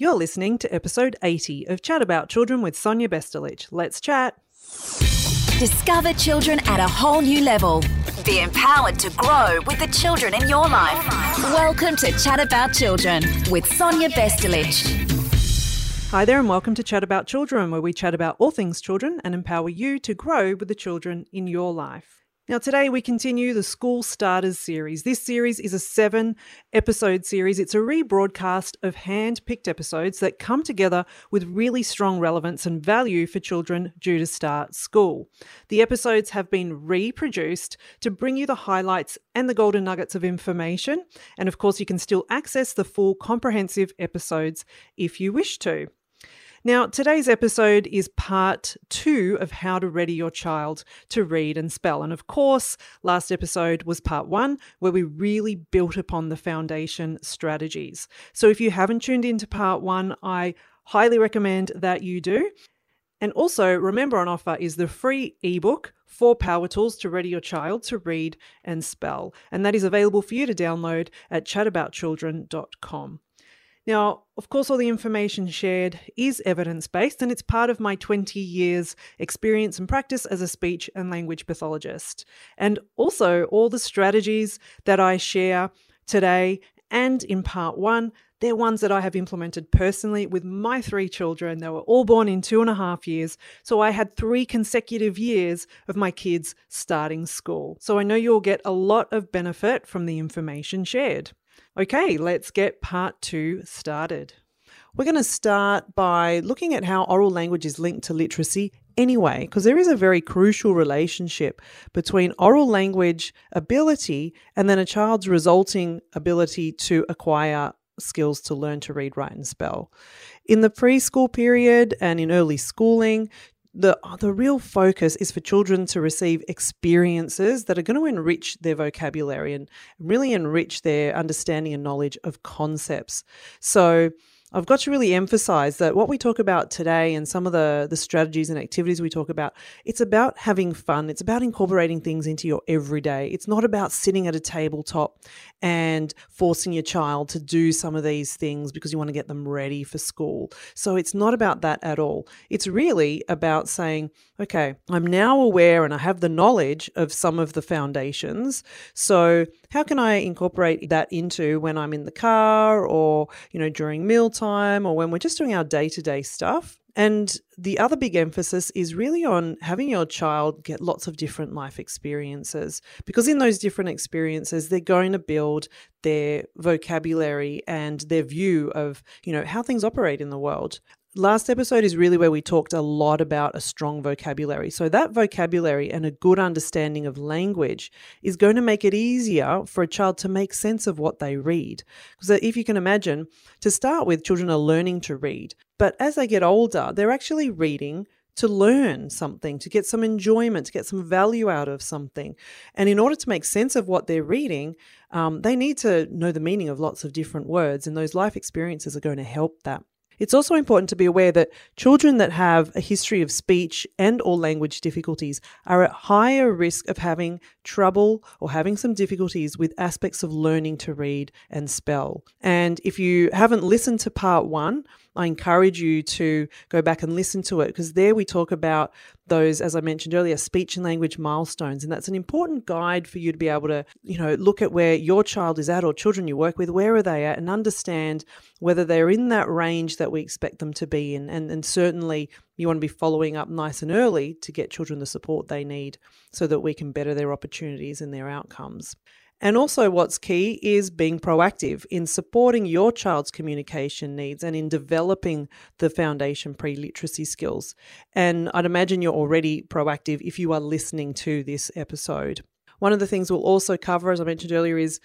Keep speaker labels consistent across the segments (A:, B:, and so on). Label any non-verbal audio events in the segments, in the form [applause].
A: You're listening to episode 80 of Chat About Children with Sonia Bestulic. Let's chat.
B: Discover children at a whole new level. Be empowered to grow with the children in your life. Welcome to Chat About Children with Sonia Bestulic.
A: Hi there, and welcome to Chat About Children, where we chat about all things children and empower you to grow with the children in your life. Now, today we continue the School Starters series. This series is a seven episode series. It's a rebroadcast of hand picked episodes that come together with really strong relevance and value for children due to start school. The episodes have been reproduced to bring you the highlights and the golden nuggets of information. And of course, you can still access the full comprehensive episodes if you wish to. Now, today's episode is part two of how to ready your child to read and spell. And of course, last episode was part one, where we really built upon the foundation strategies. So if you haven't tuned into part one, I highly recommend that you do. And also, remember on offer is the free ebook, Four Power Tools to Ready Your Child to Read and Spell. And that is available for you to download at chataboutchildren.com. Now, of course, all the information shared is evidence based and it's part of my 20 years' experience and practice as a speech and language pathologist. And also, all the strategies that I share today and in part one, they're ones that I have implemented personally with my three children. They were all born in two and a half years. So I had three consecutive years of my kids starting school. So I know you'll get a lot of benefit from the information shared. Okay, let's get part two started. We're going to start by looking at how oral language is linked to literacy anyway, because there is a very crucial relationship between oral language ability and then a child's resulting ability to acquire skills to learn to read, write, and spell. In the preschool period and in early schooling, the the real focus is for children to receive experiences that are going to enrich their vocabulary and really enrich their understanding and knowledge of concepts. So I've got to really emphasize that what we talk about today and some of the, the strategies and activities we talk about, it's about having fun. It's about incorporating things into your everyday. It's not about sitting at a tabletop and forcing your child to do some of these things because you want to get them ready for school. So it's not about that at all. It's really about saying, okay, I'm now aware and I have the knowledge of some of the foundations. So how can I incorporate that into when I'm in the car or, you know, during mealtime or when we're just doing our day to day stuff? And the other big emphasis is really on having your child get lots of different life experiences because in those different experiences they're going to build their vocabulary and their view of, you know, how things operate in the world. Last episode is really where we talked a lot about a strong vocabulary. So, that vocabulary and a good understanding of language is going to make it easier for a child to make sense of what they read. Because, if you can imagine, to start with, children are learning to read. But as they get older, they're actually reading to learn something, to get some enjoyment, to get some value out of something. And in order to make sense of what they're reading, um, they need to know the meaning of lots of different words, and those life experiences are going to help that. It's also important to be aware that children that have a history of speech and or language difficulties are at higher risk of having trouble or having some difficulties with aspects of learning to read and spell. And if you haven't listened to part 1, I encourage you to go back and listen to it because there we talk about those, as I mentioned earlier, speech and language milestones. And that's an important guide for you to be able to, you know, look at where your child is at or children you work with, where are they at, and understand whether they're in that range that we expect them to be in. And, and certainly you want to be following up nice and early to get children the support they need so that we can better their opportunities and their outcomes. And also, what's key is being proactive in supporting your child's communication needs and in developing the foundation pre literacy skills. And I'd imagine you're already proactive if you are listening to this episode. One of the things we'll also cover, as I mentioned earlier, is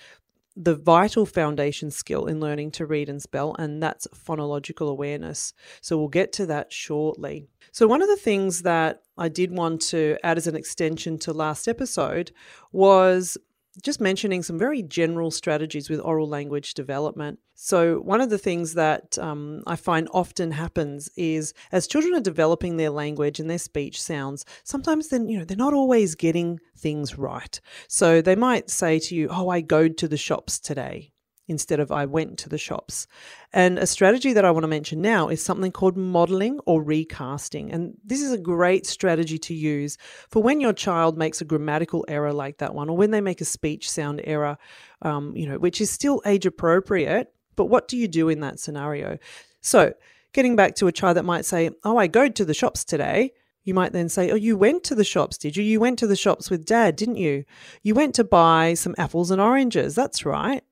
A: the vital foundation skill in learning to read and spell, and that's phonological awareness. So we'll get to that shortly. So, one of the things that I did want to add as an extension to last episode was just mentioning some very general strategies with oral language development. So, one of the things that um, I find often happens is as children are developing their language and their speech sounds, sometimes then you know they're not always getting things right. So they might say to you, "Oh, I go to the shops today." Instead of I went to the shops. And a strategy that I want to mention now is something called modeling or recasting. And this is a great strategy to use for when your child makes a grammatical error like that one, or when they make a speech sound error, um, you know, which is still age appropriate. But what do you do in that scenario? So, getting back to a child that might say, Oh, I go to the shops today. You might then say, Oh, you went to the shops, did you? You went to the shops with dad, didn't you? You went to buy some apples and oranges. That's right.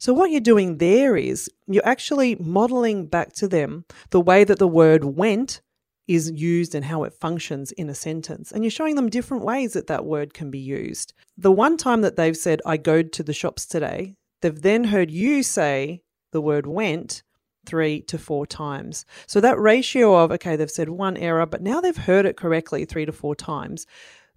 A: So, what you're doing there is you're actually modeling back to them the way that the word went is used and how it functions in a sentence. And you're showing them different ways that that word can be used. The one time that they've said, I go to the shops today, they've then heard you say the word went three to four times. So that ratio of, okay, they've said one error, but now they've heard it correctly three to four times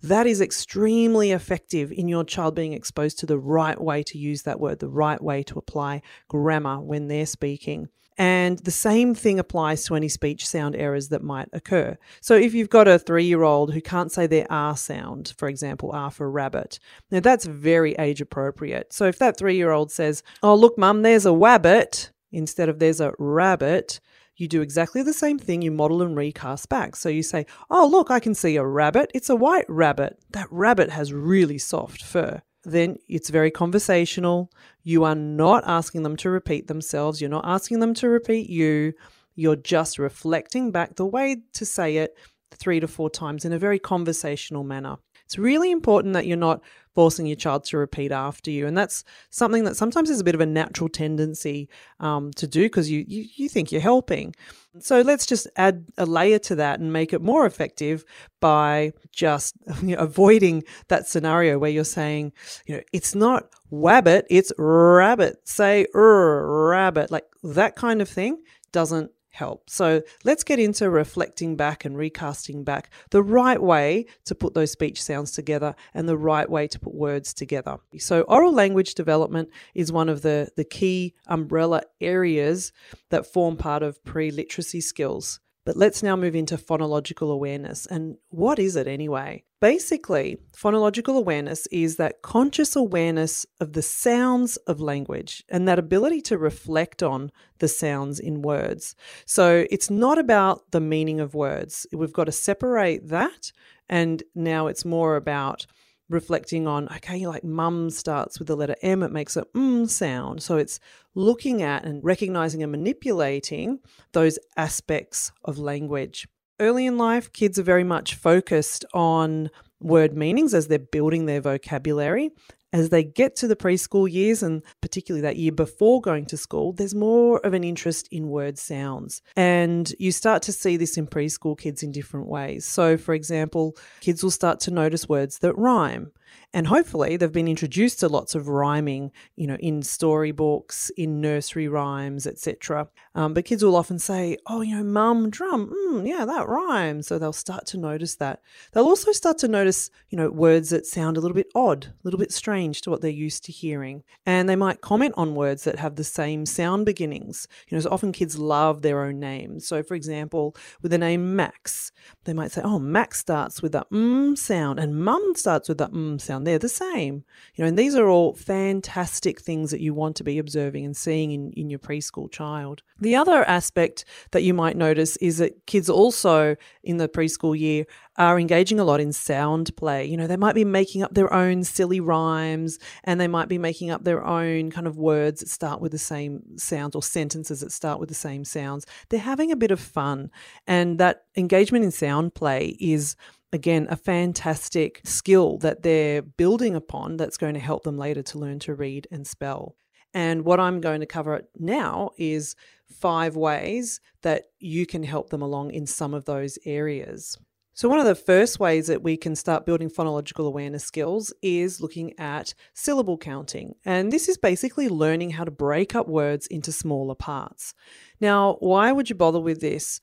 A: that is extremely effective in your child being exposed to the right way to use that word, the right way to apply grammar when they're speaking. And the same thing applies to any speech sound errors that might occur. So if you've got a three year old who can't say their R sound, for example, R for rabbit, now that's very age appropriate. So if that three year old says, Oh, look, mum, there's a wabbit, instead of there's a rabbit, you do exactly the same thing, you model and recast back. So you say, Oh, look, I can see a rabbit. It's a white rabbit. That rabbit has really soft fur. Then it's very conversational. You are not asking them to repeat themselves, you're not asking them to repeat you. You're just reflecting back the way to say it three to four times in a very conversational manner. It's really important that you're not forcing your child to repeat after you. And that's something that sometimes is a bit of a natural tendency um, to do because you, you, you think you're helping. So let's just add a layer to that and make it more effective by just [laughs] you know, avoiding that scenario where you're saying, you know, it's not wabbit, it's rabbit. Say rabbit, like that kind of thing doesn't help. So let's get into reflecting back and recasting back the right way to put those speech sounds together and the right way to put words together. So oral language development is one of the, the key umbrella areas that form part of pre-literacy skills. But let's now move into phonological awareness. And what is it anyway? Basically, phonological awareness is that conscious awareness of the sounds of language and that ability to reflect on the sounds in words. So it's not about the meaning of words. We've got to separate that. And now it's more about reflecting on, okay, like mum starts with the letter M, it makes a mm sound. So it's looking at and recognizing and manipulating those aspects of language. Early in life, kids are very much focused on word meanings as they're building their vocabulary. As they get to the preschool years, and particularly that year before going to school, there's more of an interest in word sounds. And you start to see this in preschool kids in different ways. So, for example, kids will start to notice words that rhyme. And hopefully, they've been introduced to lots of rhyming, you know, in storybooks, in nursery rhymes, etc. Um, but kids will often say, "Oh, you know, mum drum, mm, yeah, that rhymes." So they'll start to notice that. They'll also start to notice, you know, words that sound a little bit odd, a little bit strange to what they're used to hearing, and they might comment on words that have the same sound beginnings. You know, so often kids love their own names. So, for example, with the name Max, they might say, "Oh, Max starts with that mm sound, and Mum starts with that mm sound." They're the same. You know, and these are all fantastic things that you want to be observing and seeing in, in your preschool child. The other aspect that you might notice is that kids also in the preschool year are engaging a lot in sound play. You know, they might be making up their own silly rhymes and they might be making up their own kind of words that start with the same sounds or sentences that start with the same sounds. They're having a bit of fun. And that engagement in sound play is again, a fantastic skill that they're building upon that's going to help them later to learn to read and spell. And what I'm going to cover now is five ways that you can help them along in some of those areas. So, one of the first ways that we can start building phonological awareness skills is looking at syllable counting. And this is basically learning how to break up words into smaller parts. Now, why would you bother with this?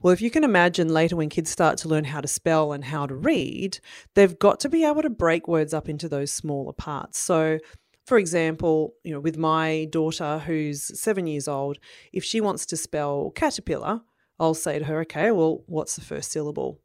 A: Well, if you can imagine later when kids start to learn how to spell and how to read, they've got to be able to break words up into those smaller parts. So, for example, you know, with my daughter who's seven years old, if she wants to spell caterpillar, I'll say to her, okay, well, what's the first syllable?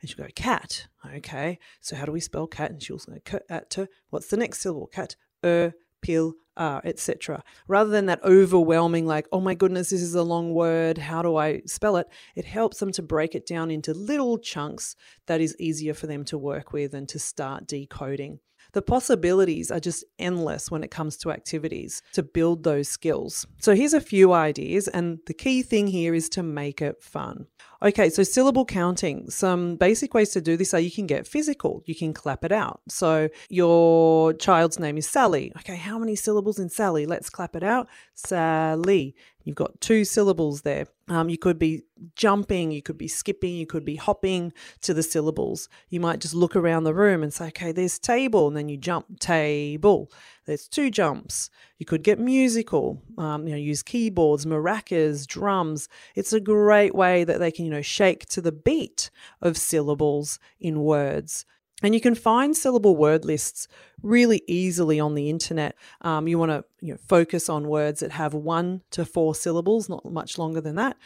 A: And she'll go, cat. Okay, so how do we spell cat? And she'll go, cat. What's the next syllable? Cat. Er, pill, uh, etc. Rather than that overwhelming, like, oh my goodness, this is a long word, how do I spell it? It helps them to break it down into little chunks that is easier for them to work with and to start decoding. The possibilities are just endless when it comes to activities to build those skills. So, here's a few ideas, and the key thing here is to make it fun. Okay, so syllable counting. Some basic ways to do this are you can get physical, you can clap it out. So your child's name is Sally. Okay, how many syllables in Sally? Let's clap it out. Sally. You've got two syllables there. Um, you could be jumping, you could be skipping, you could be hopping to the syllables. You might just look around the room and say, okay, there's table, and then you jump table. There's two jumps. You could get musical, um, you know, use keyboards, maracas, drums. It's a great way that they can, you know, shake to the beat of syllables in words. And you can find syllable word lists really easily on the internet. Um, you want to you know, focus on words that have one to four syllables, not much longer than that.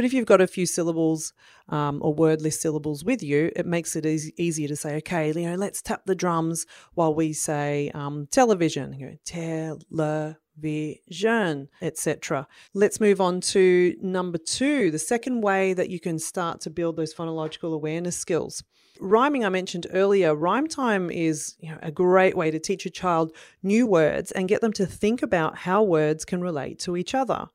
A: But if you've got a few syllables um, or word list syllables with you, it makes it easier to say, okay, you know, let's tap the drums while we say um, television. You know, television, etc. Let's move on to number two, the second way that you can start to build those phonological awareness skills rhyming I mentioned earlier, rhyme time is you know, a great way to teach a child new words and get them to think about how words can relate to each other.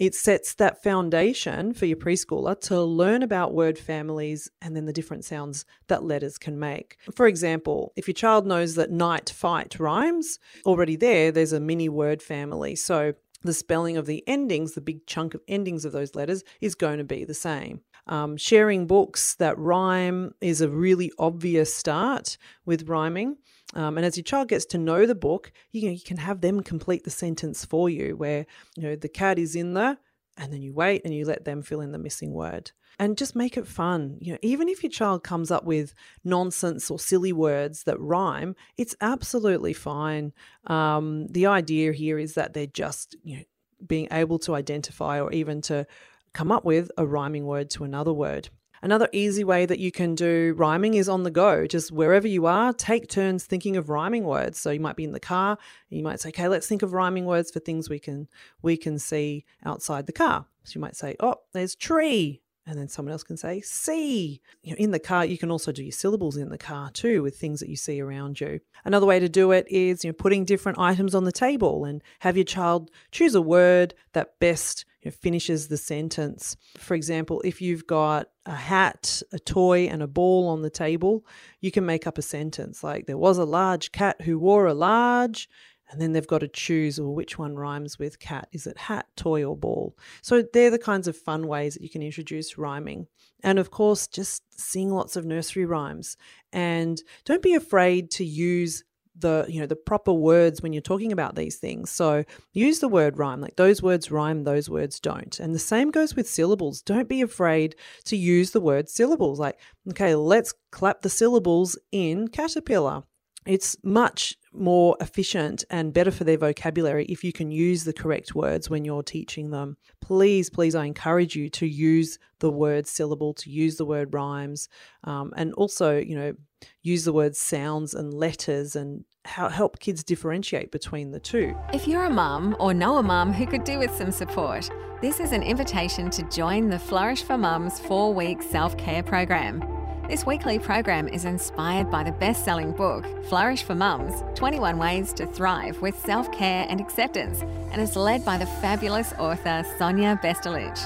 A: It sets that foundation for your preschooler to learn about word families and then the different sounds that letters can make. For example, if your child knows that night fight rhymes, already there, there's a mini word family. So the spelling of the endings, the big chunk of endings of those letters, is going to be the same. Um, sharing books that rhyme is a really obvious start with rhyming. Um, and as your child gets to know the book, you, know, you can have them complete the sentence for you, where you know the cat is in there, and then you wait and you let them fill in the missing word and just make it fun. You know, even if your child comes up with nonsense or silly words that rhyme, it's absolutely fine. Um, the idea here is that they're just you know being able to identify or even to come up with a rhyming word to another word. Another easy way that you can do rhyming is on the go. Just wherever you are, take turns thinking of rhyming words. So you might be in the car, you might say, "Okay, let's think of rhyming words for things we can we can see outside the car." So you might say, "Oh, there's tree." And then someone else can say, see. You know, in the car, you can also do your syllables in the car too with things that you see around you. Another way to do it is you know, putting different items on the table and have your child choose a word that best you know, finishes the sentence. For example, if you've got a hat, a toy, and a ball on the table, you can make up a sentence like, There was a large cat who wore a large. And then they've got to choose, well, which one rhymes with cat? Is it hat, toy, or ball? So they're the kinds of fun ways that you can introduce rhyming. And of course, just sing lots of nursery rhymes. And don't be afraid to use the you know the proper words when you're talking about these things. So use the word rhyme like those words rhyme those words don't. And the same goes with syllables. Don't be afraid to use the word syllables. Like okay let's clap the syllables in caterpillar it's much more efficient and better for their vocabulary if you can use the correct words when you're teaching them. Please, please, I encourage you to use the word syllable, to use the word rhymes, um, and also, you know, use the word sounds and letters and how help kids differentiate between the two.
C: If you're a mum or know a mum who could do with some support, this is an invitation to join the Flourish for Mums four week self care program. This weekly program is inspired by the best selling book, Flourish for Mums 21 Ways to Thrive with Self Care and Acceptance, and is led by the fabulous author Sonia Bestulic.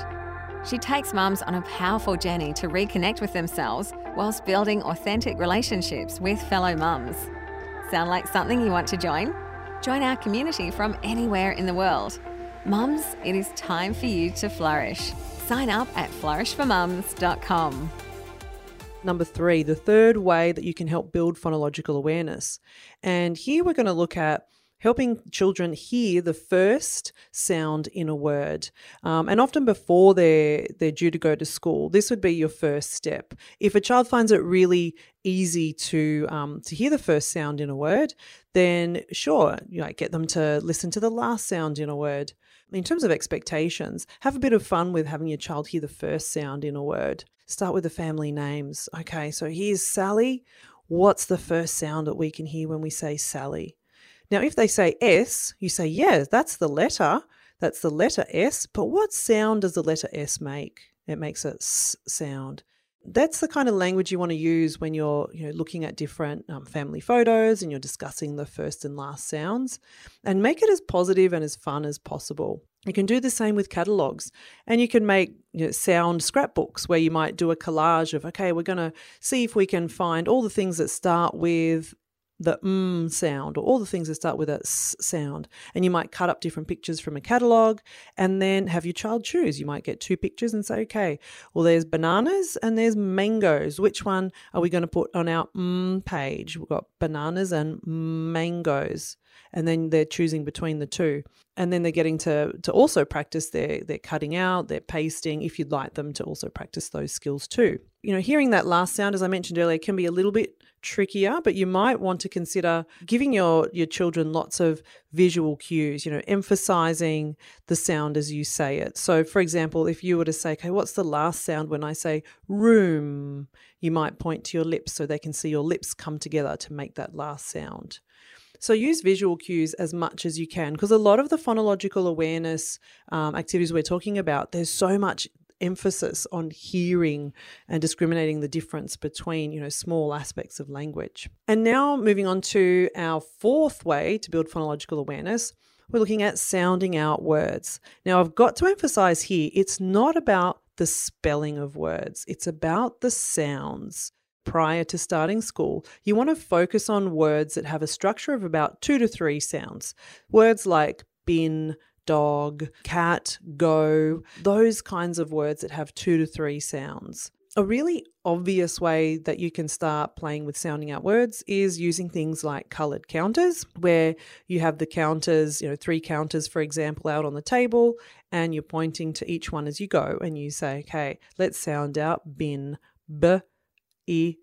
C: She takes mums on a powerful journey to reconnect with themselves whilst building authentic relationships with fellow mums. Sound like something you want to join? Join our community from anywhere in the world. Mums, it is time for you to flourish. Sign up at flourishformums.com.
A: Number three, the third way that you can help build phonological awareness. And here we're going to look at helping children hear the first sound in a word. Um, and often before they're, they're due to go to school, this would be your first step. If a child finds it really easy to, um, to hear the first sound in a word, then sure, you know, get them to listen to the last sound in a word. In terms of expectations, have a bit of fun with having your child hear the first sound in a word. Start with the family names. Okay, so here's Sally. What's the first sound that we can hear when we say Sally? Now, if they say S, you say, yeah, that's the letter. That's the letter S. But what sound does the letter S make? It makes a S sound. That's the kind of language you want to use when you're you know, looking at different um, family photos and you're discussing the first and last sounds. And make it as positive and as fun as possible. You can do the same with catalogs, and you can make you know, sound scrapbooks where you might do a collage of, okay, we're going to see if we can find all the things that start with the mm sound or all the things that start with a s sound. And you might cut up different pictures from a catalogue and then have your child choose. You might get two pictures and say, okay, well, there's bananas and there's mangoes. Which one are we going to put on our mm page? We've got bananas and mangoes. And then they're choosing between the two. And then they're getting to, to also practice their, their cutting out, their pasting, if you'd like them to also practice those skills too. You know, hearing that last sound, as I mentioned earlier, can be a little bit trickier, but you might want to consider giving your your children lots of visual cues, you know, emphasizing the sound as you say it. So for example, if you were to say, "Okay, what's the last sound when I say room?" you might point to your lips so they can see your lips come together to make that last sound. So use visual cues as much as you can because a lot of the phonological awareness um, activities we're talking about, there's so much emphasis on hearing and discriminating the difference between, you know, small aspects of language. And now moving on to our fourth way to build phonological awareness, we're looking at sounding out words. Now, I've got to emphasize here, it's not about the spelling of words, it's about the sounds. Prior to starting school, you want to focus on words that have a structure of about two to three sounds. Words like bin, dog, cat, go, those kinds of words that have two to three sounds. A really obvious way that you can start playing with sounding out words is using things like colored counters, where you have the counters, you know, three counters, for example, out on the table, and you're pointing to each one as you go, and you say, okay, let's sound out bin, b, e,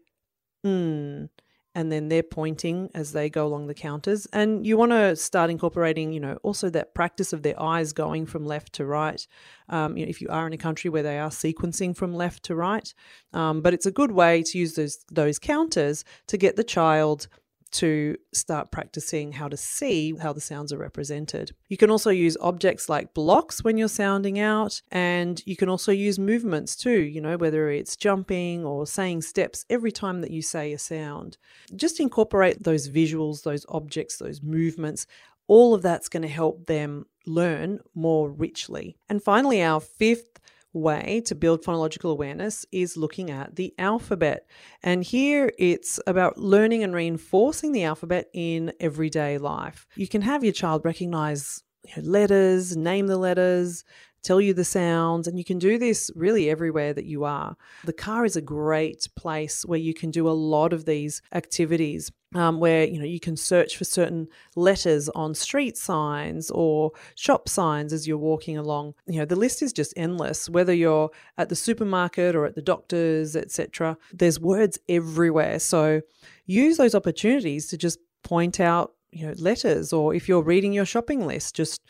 A: n and then they're pointing as they go along the counters. And you want to start incorporating, you know, also that practice of their eyes going from left to right. Um, you know, if you are in a country where they are sequencing from left to right, um, but it's a good way to use those those counters to get the child to start practicing how to see how the sounds are represented. You can also use objects like blocks when you're sounding out, and you can also use movements too, you know, whether it's jumping or saying steps every time that you say a sound. Just incorporate those visuals, those objects, those movements. All of that's going to help them learn more richly. And finally, our fifth way to build phonological awareness is looking at the alphabet. And here it's about learning and reinforcing the alphabet in everyday life. You can have your child recognize letters, name the letters, tell you the sounds, and you can do this really everywhere that you are. The car is a great place where you can do a lot of these activities. Um, where you know you can search for certain letters on street signs or shop signs as you're walking along. You know the list is just endless. Whether you're at the supermarket or at the doctor's, etc., there's words everywhere. So use those opportunities to just point out you know letters or if you're reading your shopping list just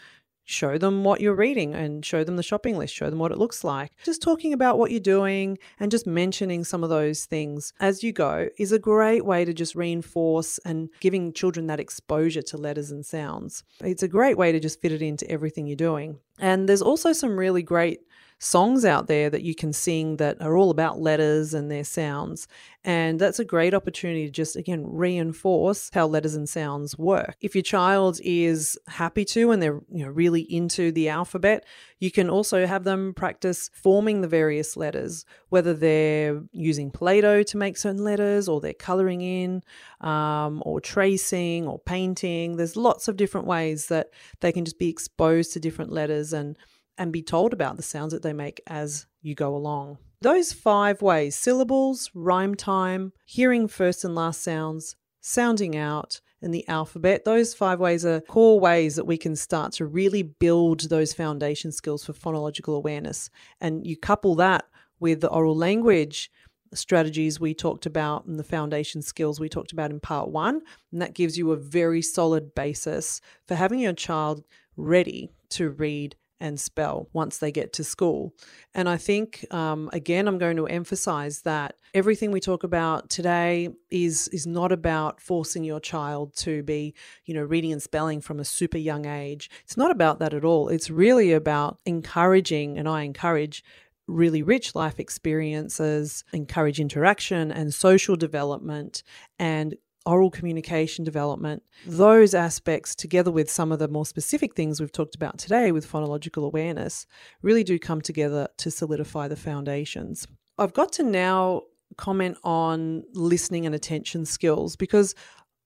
A: show them what you're reading and show them the shopping list, show them what it looks like. Just talking about what you're doing and just mentioning some of those things as you go is a great way to just reinforce and giving children that exposure to letters and sounds. It's a great way to just fit it into everything you're doing. And there's also some really great songs out there that you can sing that are all about letters and their sounds. And that's a great opportunity to just, again, reinforce how letters and sounds work. If your child is happy to and they're you know, really into the alphabet, you can also have them practice forming the various letters, whether they're using Play Doh to make certain letters or they're coloring in um, or tracing or painting. There's lots of different ways that they can just be exposed to different letters and and be told about the sounds that they make as you go along. Those five ways syllables, rhyme time, hearing first and last sounds, sounding out, and the alphabet those five ways are core ways that we can start to really build those foundation skills for phonological awareness. And you couple that with the oral language strategies we talked about and the foundation skills we talked about in part one. And that gives you a very solid basis for having your child ready to read and spell once they get to school. And I think, um, again, I'm going to emphasize that everything we talk about today is is not about forcing your child to be, you know, reading and spelling from a super young age. It's not about that at all. It's really about encouraging, and I encourage really rich life experiences, encourage interaction and social development and oral communication development, those aspects, together with some of the more specific things we've talked about today with phonological awareness, really do come together to solidify the foundations. I've got to now comment on listening and attention skills because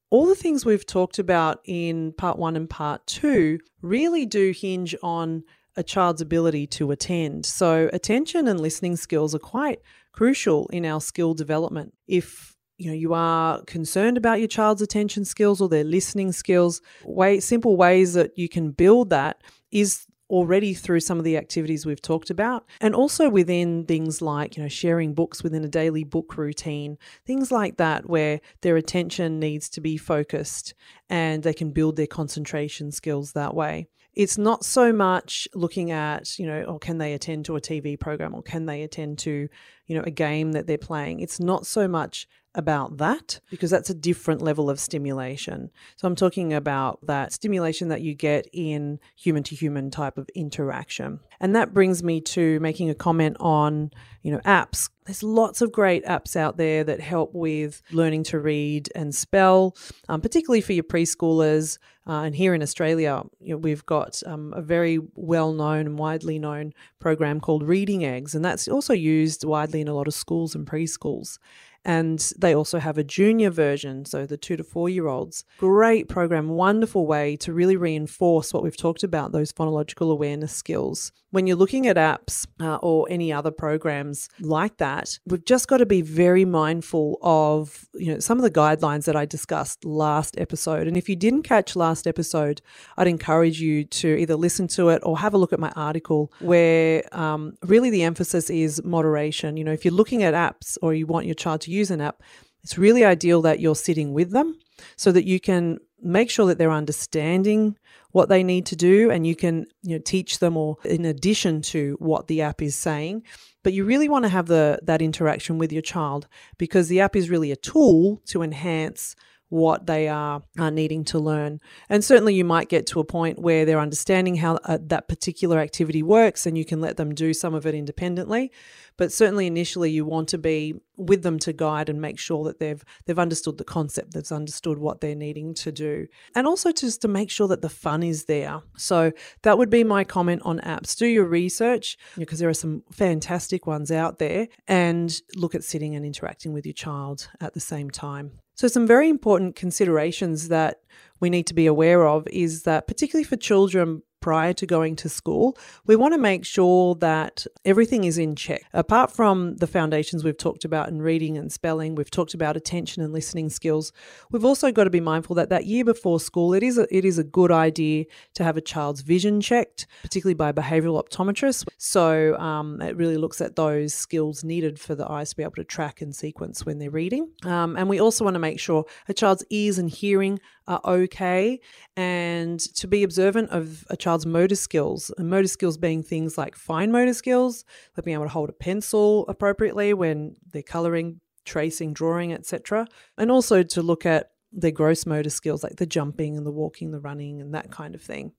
A: all the things we've talked about in part one and part two really do hinge on a child's ability to attend. So, attention and listening skills are quite crucial in our skill development. If you know you are concerned about your child's attention skills or their listening skills way simple ways that you can build that is already through some of the activities we've talked about. And also within things like you know sharing books within a daily book routine things like that where their attention needs to be focused and they can build their concentration skills that way. It's not so much looking at you know or can they attend to a tv program or can they attend to you know a game that they're playing. It's not so much about that because that's a different level of stimulation. So I'm talking about that stimulation that you get in human to human type of interaction. And that brings me to making a comment on, you know, apps. There's lots of great apps out there that help with learning to read and spell, um, particularly for your preschoolers. Uh, and here in Australia, you know, we've got um, a very well known and widely known program called Reading Eggs, and that's also used widely in a lot of schools and preschools. And they also have a junior version, so the two to four year olds. Great program, wonderful way to really reinforce what we've talked about those phonological awareness skills. When you're looking at apps uh, or any other programs like that, we've just got to be very mindful of you know some of the guidelines that I discussed last episode. And if you didn't catch last episode, I'd encourage you to either listen to it or have a look at my article where um, really the emphasis is moderation. You know, if you're looking at apps or you want your child to use an app, it's really ideal that you're sitting with them so that you can make sure that they're understanding what they need to do and you can you know teach them or in addition to what the app is saying. But you really want to have the that interaction with your child because the app is really a tool to enhance what they are, are needing to learn. And certainly, you might get to a point where they're understanding how uh, that particular activity works and you can let them do some of it independently. But certainly, initially, you want to be with them to guide and make sure that they've they've understood the concept, they've understood what they're needing to do, and also just to make sure that the fun is there. So that would be my comment on apps. Do your research because there are some fantastic ones out there, and look at sitting and interacting with your child at the same time. So, some very important considerations that we need to be aware of is that, particularly for children prior to going to school, we want to make sure that everything is in check. Apart from the foundations we've talked about in reading and spelling, we've talked about attention and listening skills. We've also got to be mindful that that year before school, it is a, it is a good idea to have a child's vision checked, particularly by behavioural optometrists. So um, it really looks at those skills needed for the eyes to be able to track and sequence when they're reading. Um, and we also want to make sure a child's ears and hearing are okay and to be observant of a child's motor skills. And motor skills being things like fine motor skills, like being able to hold a pencil appropriately when they're colouring, tracing, drawing, etc. And also to look at their gross motor skills like the jumping and the walking, the running, and that kind of thing.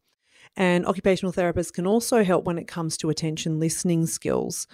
A: And occupational therapists can also help when it comes to attention listening skills.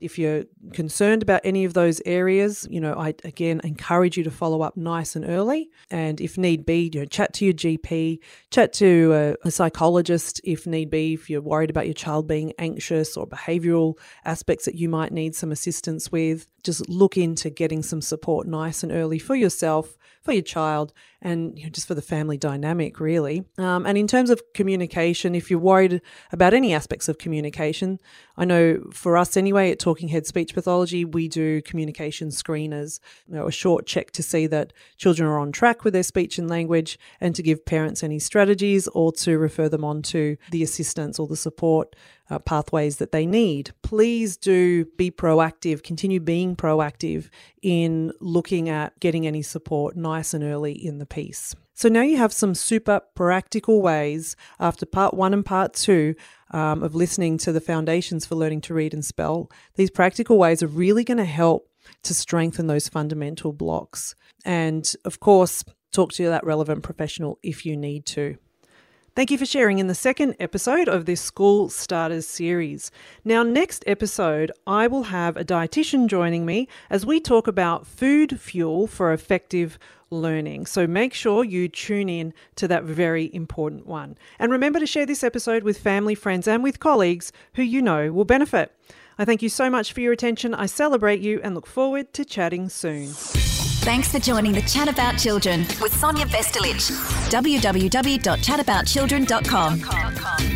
A: If you're concerned about any of those areas, you know, I again encourage you to follow up nice and early. And if need be, you know, chat to your GP, chat to a, a psychologist if need be, if you're worried about your child being anxious or behavioral aspects that you might need some assistance with. Just look into getting some support nice and early for yourself, for your child, and you know, just for the family dynamic, really. Um, and in terms of communication, if you're worried about any aspects of communication, I know for us anyway at Talking Head Speech Pathology, we do communication screeners, you know, a short check to see that children are on track with their speech and language and to give parents any strategies or to refer them on to the assistance or the support uh, pathways that they need. Please do be proactive, continue being proactive in looking at getting any support nice and early in the piece. So now you have some super practical ways after part one and part two um, of listening to the foundations for learning to read and spell. These practical ways are really going to help to strengthen those fundamental blocks. And of course, talk to that relevant professional if you need to. Thank you for sharing in the second episode of this School Starters series. Now, next episode, I will have a dietitian joining me as we talk about food fuel for effective learning. So make sure you tune in to that very important one. And remember to share this episode with family, friends, and with colleagues who you know will benefit. I thank you so much for your attention. I celebrate you and look forward to chatting soon.
B: Thanks for joining the Chat About Children with Sonia Bestulic. www.chataboutchildren.com.